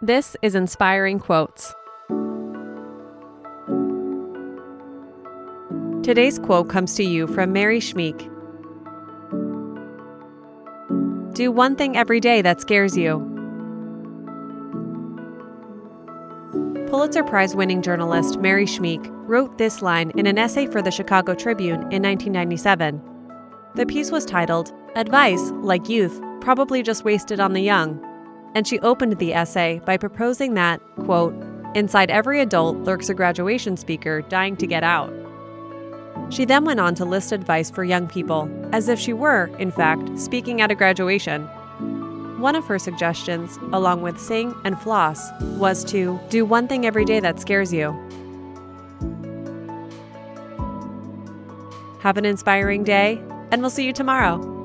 This is Inspiring Quotes. Today's quote comes to you from Mary Schmich. Do one thing every day that scares you. Pulitzer Prize winning journalist Mary Schmich wrote this line in an essay for the Chicago Tribune in 1997. The piece was titled, Advice, like youth, probably just wasted on the young. And she opened the essay by proposing that, quote, inside every adult lurks a graduation speaker dying to get out. She then went on to list advice for young people, as if she were, in fact, speaking at a graduation. One of her suggestions, along with sing and floss, was to do one thing every day that scares you. Have an inspiring day, and we'll see you tomorrow.